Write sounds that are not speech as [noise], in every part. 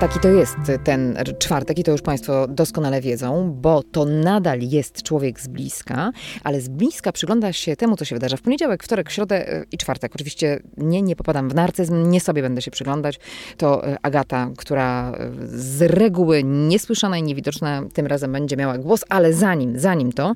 Taki to jest ten czwartek i to już Państwo doskonale wiedzą, bo to nadal jest człowiek z bliska, ale z bliska przygląda się temu, co się wydarza w poniedziałek, wtorek, środę e, i czwartek. Oczywiście nie, nie popadam w narcyzm, nie sobie będę się przyglądać. To e, Agata, która e, z reguły niesłyszana i niewidoczna tym razem będzie miała głos, ale zanim, zanim to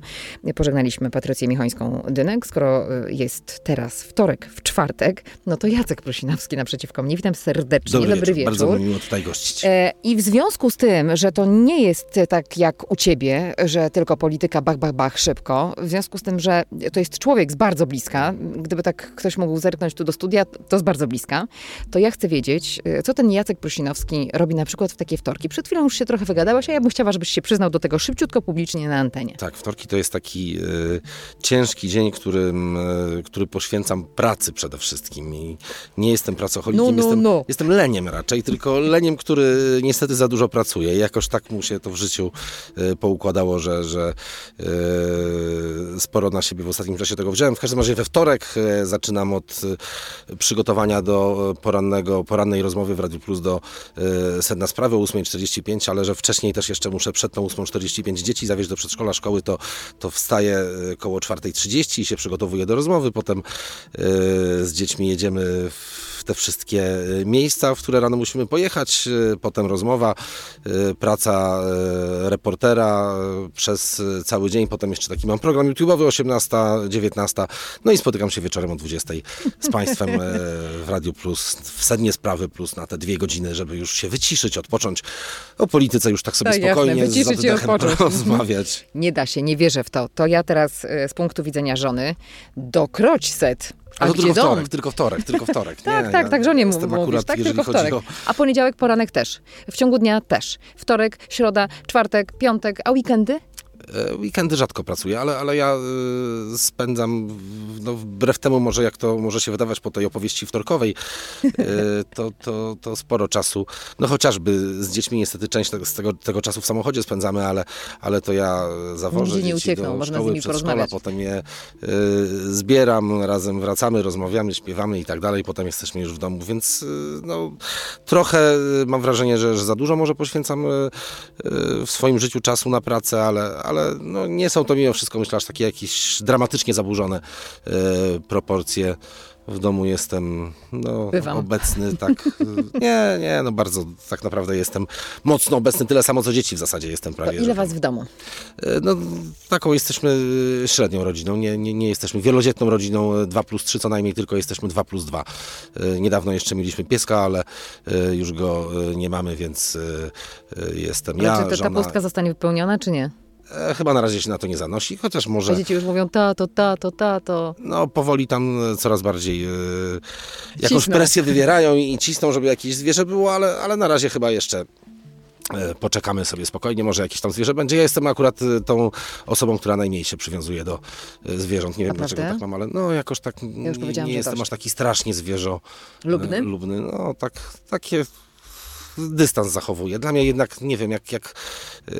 pożegnaliśmy Patrycję Michońską-Dynek, skoro jest teraz wtorek, w czwartek, no to Jacek Prosinowski naprzeciwko mnie. Witam serdecznie. Dobry, Dobry wieczór. wieczór. Bardzo mi miło tutaj gościć. E, I w związku z tym, że to nie jest tak jak u ciebie, że tylko polityka bach, bach, bach szybko, w związku z tym, że to jest człowiek z bardzo bliska, gdyby tak ktoś mógł zerknąć tu do studia, to z bardzo bliska, to ja chcę wiedzieć, e, co ten Jacek Prusinowski robi na przykład w takie wtorki. Przed chwilą już się trochę wygadałaś, a ja bym chciała, żebyś się przyznał do tego szybciutko publicznie na antenie. Tak, wtorki to jest taki e, ciężki dzień, którym, e, który poświęcam pracy przede wszystkim. I nie jestem pracocholikiem, No, no, jestem, no. jestem leniem raczej, tylko leniem, który niestety za dużo pracuje. Jakoś tak mu się to w życiu e, poukładało, że, że e, sporo na siebie w ostatnim czasie tego wziąłem. W każdym razie we wtorek e, zaczynam od przygotowania do porannego, porannej rozmowy w Radiu Plus do sedna sprawy o 8.45, ale że wcześniej też jeszcze muszę przed tą 8.45 dzieci zawieźć do przedszkola, szkoły, to, to wstaję koło 4.30 i się przygotowuję do rozmowy. Potem z dziećmi jedziemy w te wszystkie e, miejsca, w które rano musimy pojechać. E, Potem rozmowa, e, praca reportera przez cały dzień. Potem jeszcze taki mam program YouTube'owy 18, 19. No i spotykam się wieczorem o 20 z Państwem w Radio Plus, w sednie sprawy plus na te dwie godziny, żeby już się wyciszyć, odpocząć. O polityce już tak sobie Tak, jasne, spokojnie wyciszyć i oddechem odpocząć. rozmawiać. Nie da się, nie wierzę w to. To ja teraz z punktu widzenia żony dokroć set. A, Ale to tylko dom? wtorek, tylko wtorek, tylko wtorek. Tak, [laughs] Nie, tak, ja tak, żonie mówisz, akurat, tak, tylko wtorek. o A poniedziałek, poranek też. W ciągu dnia też. Wtorek, środa, czwartek, piątek, a weekendy? E, Weekendy rzadko pracuję, ale, ale ja e, spędzam, no, wbrew temu może jak to może się wydawać po tej opowieści wtorkowej, e, to, to, to sporo czasu, no chociażby z dziećmi niestety część tego, z tego, tego czasu w samochodzie spędzamy, ale, ale to ja zawożę Nigdzie nie dzieci uciekną, do można z szkoły, przedszkola, potem je zbieram, razem wracamy, rozmawiamy, śpiewamy i tak dalej, potem jesteśmy już w domu, więc no, trochę mam wrażenie, że, że za dużo może poświęcam w swoim życiu czasu na pracę, ale, ale no, nie są to mimo wszystko, myślę, aż takie jakieś dramatycznie zaburzone e, proporcje. W domu jestem no, Bywam. obecny, tak. [laughs] Nie, nie, no bardzo tak naprawdę jestem mocno obecny, tyle samo co dzieci w zasadzie jestem To prawie. ile że was w domu? E, No, taką jesteśmy e, średnią rodziną, nie, nie, nie jesteśmy wielodzietną rodziną, e, 2 plus 3 co najmniej, tylko jesteśmy 2 plus 2. E, Niedawno jeszcze mieliśmy pieska, ale już go nie mamy, więc jestem Ale ja, czy ta, ta żona. pustka zostanie wypełniona, czy nie? E, Chyba na razie się na to nie zanosi, chociaż A może dzieci już mówią tato, tato, tato. no, powoli tam e, coraz bardziej e, jakąś Cisną. presję wywierają i, cisną, żeby jakieś zwierzę było, ale, ale na razie chyba jeszcze e, poczekamy sobie spokojnie, może jakieś tam zwierzę będzie. Ja jestem akurat tą osobą, która najmniej się przywiązuje do zwierząt. Nie wiem Naprawdę? dlaczego tak mam, ale no jakoś tak już nie, nie jestem dość. aż taki strasznie zwierzę Lubny? lubny. No tak, takie dystans zachowuję. Dla mnie jednak, nie wiem, jak, jak yy,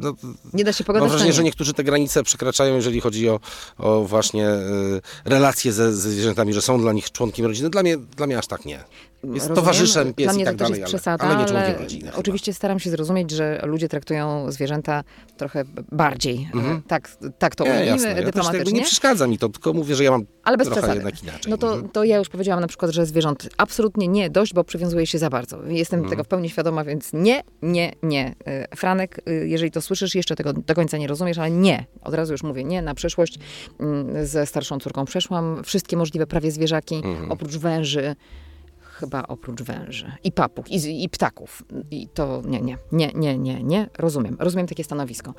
no, Nie da się Mam pogadać, to wrażenie, nie. że niektórzy te granice przekraczają, jeżeli chodzi o, o właśnie y, relacje ze, ze zwierzętami, że są dla nich członkiem rodziny. Dla mnie, dla mnie aż tak nie. Jest Rozumiem. towarzyszem, pies Dla mnie i tak to dalej, jest ale, przesada, ale nie ale rodziny. chyba. Oczywiście staram się zrozumieć, że ludzie traktują zwierzęta trochę bardziej. e, Tak, tak to Mhm. Nie, jasne. Ja dyplomatycznie. nie przeszkadza mi to, tylko mówię, że ja mam Ale bez trochę przesady. jednak inaczej. No to, Mhm. to ja już powiedziałam na przykład, że zwierząt absolutnie nie dość, bo przywiązuje się za bardzo. Jestem Mhm. tego w pełni świadoma, więc nie, nie, nie. E, Franek, e, jeżeli to słyszysz, jeszcze tego do końca nie rozumiesz, ale nie. Od razu już mówię nie na przyszłość. Mm, Ze starszą córką przeszłam wszystkie możliwe prawie zwierzaki, Mhm. oprócz węży. Chyba oprócz węży i papug i, i ptaków. I to nie, nie, nie, nie, nie, nie. Rozumiem, rozumiem takie stanowisko.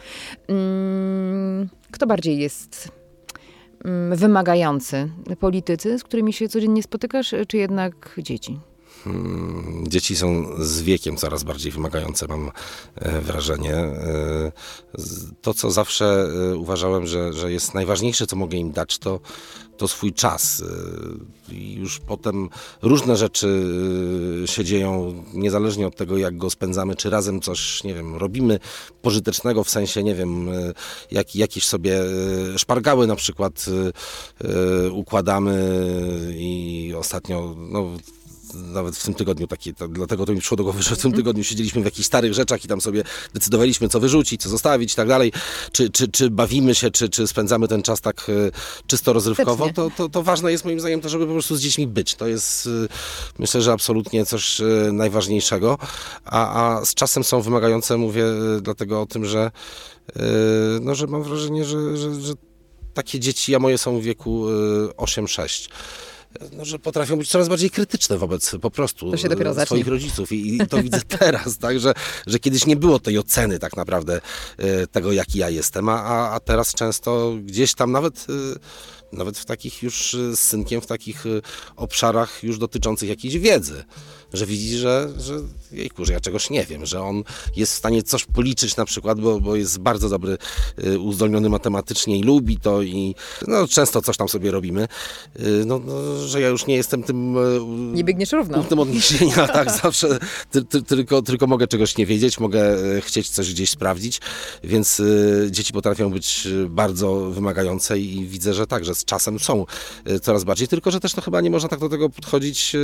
Mm, kto bardziej jest mm, wymagający? Politycy, z którymi się codziennie spotykasz, czy jednak dzieci? Dzieci są z wiekiem coraz bardziej wymagające, mam e, wrażenie. E, To, co zawsze e, uważałem, że, że jest najważniejsze, co mogę im dać, to, to swój czas. I już potem różne rzeczy się dzieją, niezależnie od tego, jak go spędzamy, czy razem coś, nie wiem, robimy pożytecznego, w sensie, nie wiem, jak, jakieś sobie szpargały na przykład układamy i ostatnio, no, nawet w tym tygodniu taki, to, dlatego to mi przyszło do głowy, że w tym tygodniu siedzieliśmy w jakichś starych rzeczach i tam sobie decydowaliśmy, co wyrzucić, co zostawić i tak dalej. Czy, czy, czy bawimy się, czy, czy spędzamy ten czas tak e, czysto rozrywkowo, to, to, to ważne jest moim zdaniem to, żeby po prostu z dziećmi być. To jest, e, myślę, że absolutnie coś e, najważniejszego, a, a z czasem są wymagające, mówię dlatego o tym, że, no, że mam wrażenie, że, że, że takie dzieci, a moje są w wieku e, 8-6, no, że potrafią być coraz bardziej krytyczne wobec po prostu e, zacznie. swoich rodziców i, i to widzę [laughs] teraz, tak, że, że kiedyś nie było tej oceny tak naprawdę e, tego, jaki ja jestem, a, a, teraz często gdzieś tam nawet, e, nawet w takich już e, z synkiem, w takich obszarach już dotyczących jakiejś wiedzy, że widzi, że, że jejku, że ja czegoś nie wiem, że on jest w stanie coś policzyć na przykład, bo, bo jest bardzo dobry, e, uzdolniony matematycznie i lubi to i no, często coś tam sobie robimy, e, no, no, że ja już nie jestem tym e, Nie biegniesz równo. punktem odniesienia, [laughs] tak, zawsze ty, ty, tylko, tylko mogę czegoś nie wiedzieć, mogę chcieć coś gdzieś sprawdzić, więc dzieci potrafią być bardzo wymagające i widzę, że tak, że z czasem są coraz bardziej, tylko że też no chyba nie można tak do tego podchodzić,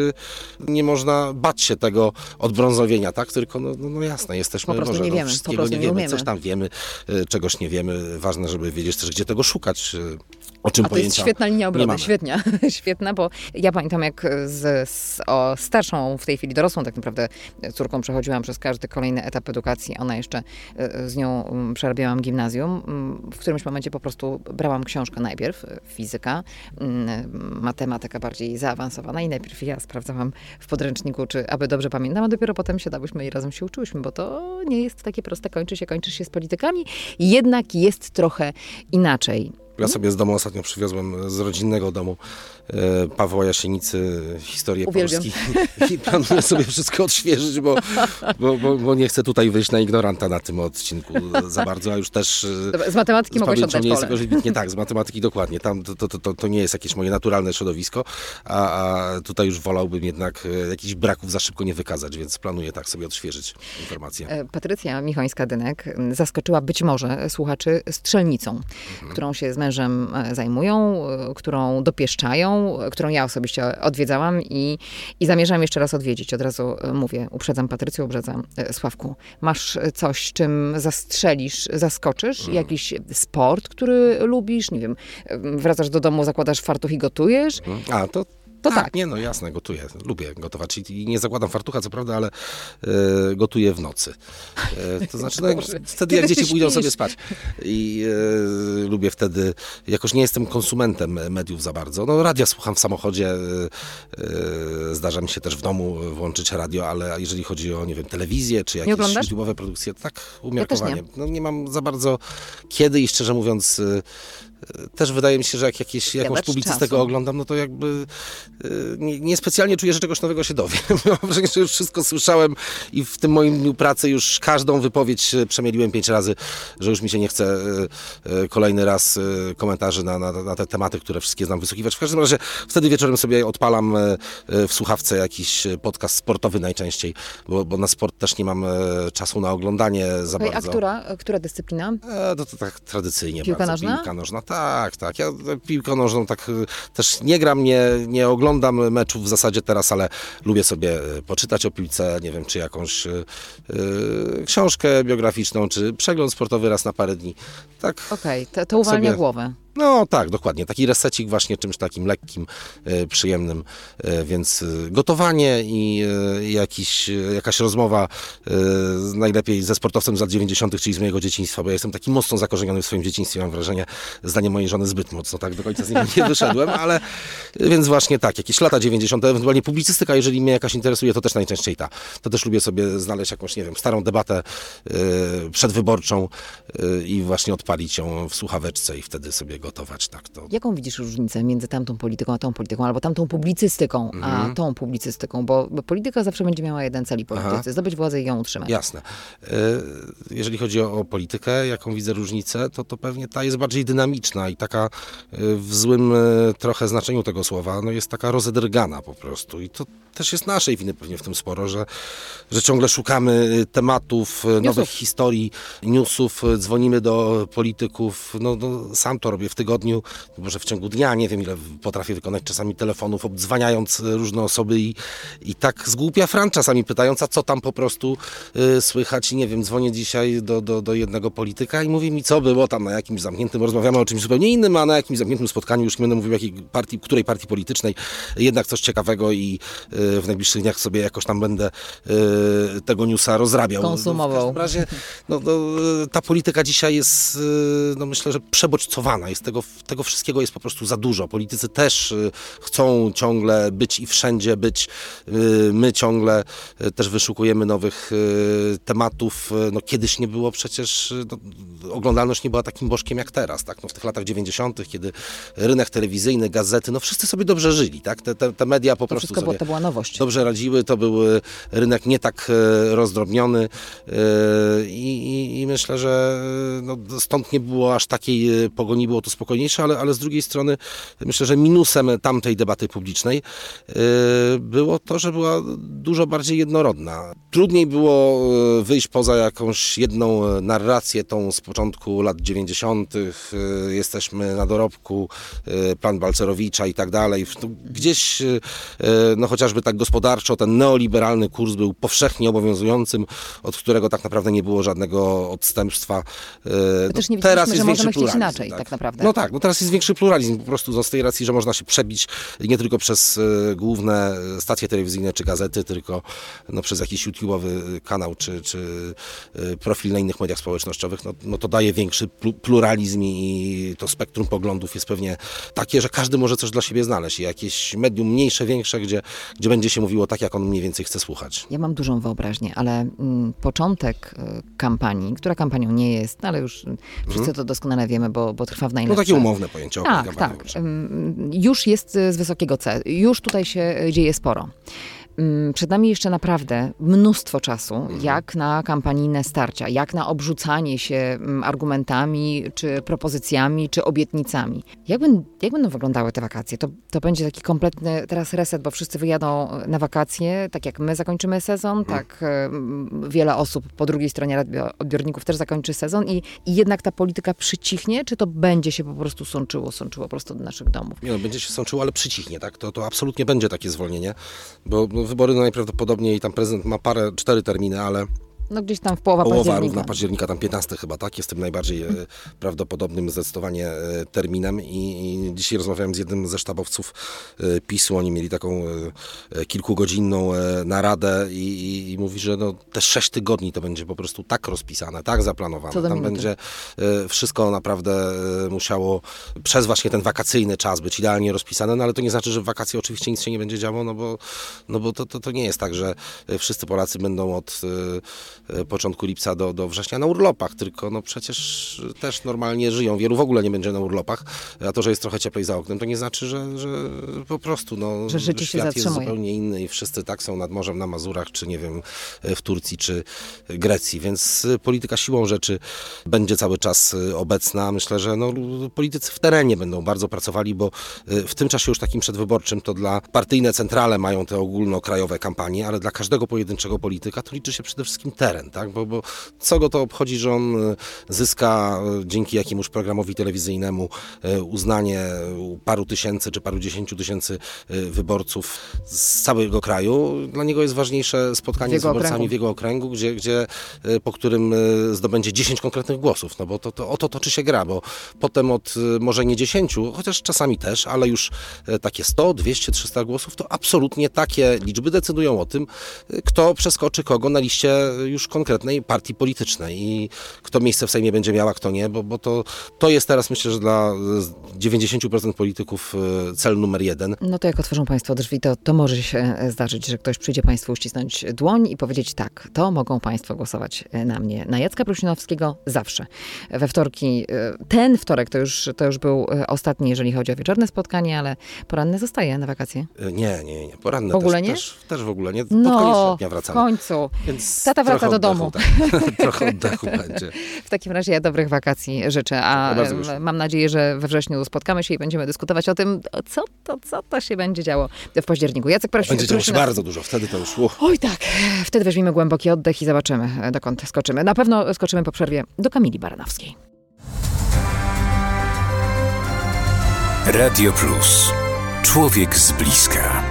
nie można bać się tego odbrązowienia, tak, tylko no, no, no jasne, jesteśmy, Po prostu może, nie no, wiemy, po prostu nie nie wiemy, coś tam wiemy, e, czegoś nie wiemy, ważne, żeby wiedzieć też, gdzie tego szukać, e, o czym A to jest świetna linia obrony, świetna, [laughs] świetna, bo ja pamiętam jak z, z o starszą, w tej chwili dorosłą tak naprawdę córką przechodziłam przez każdy kolejny etap edukacji, ona jeszcze e, z nią przerabiałam gimnazjum, w którymś momencie po prostu brałam książkę najpierw, e, fizyka, matematyka bardziej zaawansowana i najpierw ja sprawdzałam w podręczniku, czy aby dobrze pamiętam, a dopiero potem siadałyśmy i razem się uczyłyśmy, bo to nie jest takie proste, kończy się, kończysz się z politykami, jednak jest trochę inaczej. Ja sobie z domu ostatnio przywiozłem z rodzinnego domu e, Pawła Jasienicy historię Uwielbiam. Polski i planuję sobie wszystko odświeżyć, bo, bo, bo, bo nie chcę tutaj wyjść na ignoranta na tym odcinku za bardzo, a już też e, Dobra, Z matematyki z mogłeś oddać nie jest pole. jakoś wybitnie tak, z matematyki dokładnie. Tam to, to, to, to nie jest jakieś moje naturalne środowisko, a, a tutaj już wolałbym jednak e, jakichś braków za szybko nie wykazać, więc planuję tak sobie odświeżyć informacje. E, Patrycja Michońska-Dynek zaskoczyła być może słuchaczy strzelnicą, którą się z mężem e, zajmują, e, którą dopieszczają, e, którą ja osobiście odwiedzałam i, i zamierzam jeszcze raz odwiedzić. Od razu mówię, uprzedzam Patrycję, uprzedzam Sławku. Masz coś, czym zastrzelisz, zaskoczysz? Jakiś sport, który lubisz? Nie wiem, wracasz do domu, zakładasz fartuch i gotujesz? A, to, To tak, tak. Nie, no jasne, gotuję. Lubię gotować i nie zakładam fartucha, co prawda, ale e, gotuję w nocy. E, to znaczy, no, wtedy jak dzieci pójdą sobie spać. I e, lubię wtedy, jakoś nie jestem konsumentem mediów za bardzo. No, radia słucham w samochodzie, e, e, zdarza mi się też w domu włączyć radio, ale jeżeli chodzi o, nie wiem, telewizję, czy jakieś? YouTube'owe produkcje, tak umiarkowanie. nie. No, nie mam za bardzo kiedy i szczerze mówiąc, e, e, też wydaje mi się, że jak jakieś, jakąś Jadacz publicystykę czasu. oglądam, no to jakby nie, niespecjalnie czuję, że czegoś nowego się dowiem. [laughs] Mam wrażenie, że już wszystko słyszałem i w tym moim dniu pracy już każdą wypowiedź e, przemieliłem pięć razy, że już mi się nie chce e, e, kolejny raz e, komentarzy na, na, na te tematy, które wszystkie znam wysłuchiwać. W każdym razie wtedy wieczorem sobie odpalam e, e, w słuchawce jakiś e, podcast sportowy najczęściej, bo, bo na sport też nie mam e, czasu na oglądanie za Okej, A bardzo. która, która dyscyplina? E, to, to tak tradycyjnie Piłka bardzo. nożna? Piłka nożna, tak, tak. Ja e, piłkę nożną tak e, też nie gram, nie, nie oglądam meczów w zasadzie teraz, ale lubię sobie e, poczytać o piłce, nie wiem, czy jakąś e, e, książkę biograficzną, czy przegląd sportowy raz na parę dni. Tak, Okej, to, to uwalnia sobie- głowę. No tak, dokładnie. Taki resecik właśnie czymś takim lekkim, e, przyjemnym, e, więc e, gotowanie i jakiś, jakaś rozmowa najlepiej ze sportowcem z lat 90., czyli z mojego dzieciństwa, bo ja jestem taki mocno zakorzeniony w swoim dzieciństwie, mam wrażenie, zdaniem mojej żony zbyt mocno, tak do końca z niego nie wyszedłem, [laughs] ale więc właśnie tak, jakieś lata 90., ewentualnie publicystyka, jeżeli mnie jakaś interesuje, to też najczęściej ta. To też lubię sobie znaleźć jakąś, nie wiem, starą debatę przedwyborczą i właśnie odpalić ją w słuchaweczce i wtedy sobie gotować, tak to. Jaką widzisz różnicę między tamtą polityką a tą polityką, albo tamtą publicystyką Mhm. a tą publicystyką? Bo, bo polityka zawsze będzie miała jeden cel i politycy, Aha. zdobyć władzę i ją utrzymać. Jasne. E, Jeżeli chodzi o, o politykę, jaką widzę różnicę, to to pewnie ta jest bardziej dynamiczna i taka e, w złym e, trochę znaczeniu tego słowa, no jest taka rozedrgana po prostu. I to też jest naszej winy pewnie w tym sporo, że, że ciągle szukamy tematów, e, nowych historii, newsów, dzwonimy do polityków. No, no sam to robię w tygodniu, może w ciągu dnia, nie wiem ile potrafię wykonać czasami telefonów, obdzwaniając różne osoby i, i tak z głupia fran czasami pytając, a co tam po prostu y, słychać. I nie wiem, dzwonię dzisiaj do, do, do jednego polityka i mówi mi, co było tam na jakimś zamkniętym, rozmawiamy o czymś zupełnie innym, a na jakimś zamkniętym spotkaniu, już nie będę mówił jakiej partii, której partii politycznej, jednak coś ciekawego i y, w najbliższych dniach sobie jakoś tam będę y, tego newsa rozrabiał. Konsumował. W każdym razie no, no, y, ta polityka dzisiaj jest, y, no myślę, że przebodźcowana. Jest tego, tego wszystkiego jest po prostu za dużo. Politycy też y, chcą ciągle być i wszędzie być. Y, My ciągle y, też wyszukujemy nowych tematów. No, kiedyś nie było przecież, no, oglądalność nie była takim bożkiem jak teraz. Tak? No, w tych latach 90., kiedy rynek telewizyjny, gazety, no wszyscy sobie dobrze żyli. Tak? Te, te, te media po To prostu wszystko sobie było, to była nowość. dobrze radziły, to był rynek nie tak rozdrobniony i, i, i myślę, że no, stąd nie było aż takiej pogoni, było to spokojniejsze, ale, ale z drugiej strony myślę, że minusem tamtej debaty publicznej e, było to, że była dużo bardziej jednorodna. Trudniej było e, wyjść poza jakąś jedną e, narrację, tą z początku lat 90. e, Jesteśmy na dorobku, plan Balcerowicza i tak dalej. Gdzieś, no chociażby tak gospodarczo, ten neoliberalny kurs był powszechnie obowiązującym, od którego tak naprawdę nie było żadnego odstępstwa. My też nie no, teraz że możemy chcieć inaczej, tak naprawdę. No tak, no teraz jest większy pluralizm po prostu z tej racji, że można się przebić nie tylko przez e, główne stacje telewizyjne czy gazety, tylko no, przez jakiś YouTube'owy kanał czy, czy e, profil na innych mediach społecznościowych, no, no to daje większy plu- pluralizm i to spektrum poglądów jest pewnie takie, że każdy może coś dla siebie znaleźć jakieś medium mniejsze, większe, gdzie, gdzie będzie się mówiło tak, jak on mniej więcej chce słuchać. Ja mam dużą wyobraźnię, ale mm, początek y, kampanii, która kampanią nie jest, ale już y, wszyscy to doskonale wiemy, bo, bo trwa w No takie umowne pojęcie. Tak, tak. Już jest z wysokiego C. Już tutaj się y, dzieje sporo. Ym, Przed nami jeszcze naprawdę mnóstwo czasu, Mhm. jak na kampanijne starcia, jak na obrzucanie się ym, argumentami, czy propozycjami, czy obietnicami. Jak, ben, jak będą wyglądały te wakacje? To, to będzie taki kompletny teraz reset, bo wszyscy wyjadą na wakacje, tak jak my zakończymy sezon, Mhm. tak ym, wiele osób po drugiej stronie odbiorników też zakończy sezon i, i jednak ta polityka przycichnie, czy to będzie się po prostu sączyło, sączyło prosto do naszych domów? Nie no, będzie się sączyło, ale przycichnie, tak? To, to absolutnie będzie takie zwolnienie, bo no, wybory no, najprawdopodobniej tam prezydent ma parę, cztery terminy, ale No gdzieś tam w połowa, połowa października. równa października, tam 15 chyba, tak? Jest tym najbardziej e, prawdopodobnym zdecydowanie e, terminem I, i dzisiaj rozmawiałem z jednym ze sztabowców e, PiSu, oni mieli taką kilkugodzinną naradę i, i, i mówi, że no, te sześć tygodni to będzie po prostu tak rozpisane, tak zaplanowane. Tam minuty. będzie wszystko naprawdę musiało przez właśnie ten wakacyjny czas być idealnie rozpisane, no ale to nie znaczy, że w wakacje oczywiście nic się nie będzie działo, no bo, no bo to, to, to nie jest tak, że wszyscy Polacy będą od początku lipca do, do września na urlopach, tylko no przecież też normalnie żyją. Wielu w ogóle nie będzie na urlopach, a to, że jest trochę cieplej za oknem, to nie znaczy, że, że po prostu no, Że życie świat jest zupełnie inny i wszyscy tak są nad morzem na Mazurach, czy nie wiem, w Turcji, czy Grecji, więc y, polityka siłą rzeczy będzie cały czas obecna. Myślę, że no, politycy w terenie będą bardzo pracowali, bo w tym czasie już takim przedwyborczym to dla partyjne centrale mają te ogólnokrajowe kampanie, ale dla każdego pojedynczego polityka to liczy się przede wszystkim teren. Teren, tak? Bo, bo co go to obchodzi, że on e, zyska e, dzięki jakiemuś programowi telewizyjnemu e, uznanie u paru tysięcy czy paru dziesięciu tysięcy wyborców z całego kraju. Dla niego jest ważniejsze spotkanie z wyborcami okręgu. w jego okręgu, gdzie, gdzie, po którym zdobędzie 10 konkretnych głosów, no bo to, to, o to toczy się gra, bo potem od może nie 10, chociaż czasami też, ale już takie 100, 200, 300 głosów, to absolutnie takie liczby decydują o tym, kto przeskoczy kogo na liście już konkretnej partii politycznej i kto miejsce w Sejmie będzie miał, a kto nie, bo, bo to, to jest teraz myślę, że dla e, 90% polityków e, cel numer jeden. No to jak otworzą Państwo drzwi, to, to może się e, zdarzyć, że ktoś przyjdzie Państwu uścisnąć dłoń i powiedzieć tak, to mogą Państwo głosować e, na mnie. Na Jacka Prusinowskiego zawsze. We wtorki, ten wtorek to już, to już był ostatni, jeżeli chodzi o wieczorne spotkanie, ale poranny zostaje na wakacje. Nie, nie, nie, poranne W ogóle też, nie? Też, też w ogóle nie, pod No, koniec dnia w wracamy. końcu. Więc Tata wraca trochę do oddechu, domu. Tak. [laughs] trochę oddechu będzie. W takim razie ja dobrych wakacji życzę, a proszę. mam nadzieję, że we wrześniu spotkamy się i będziemy dyskutować o tym, co to, co to się będzie działo w październiku. Jacek Prusin- Będzie działo się bardzo dużo, wtedy to już... Uh. Oj tak, wtedy weźmiemy głęboki oddech i zobaczymy, e, dokąd skoczymy. Na pewno skoczymy po przerwie do Kamili Baranowskiej. Radio Plus. Człowiek z bliska.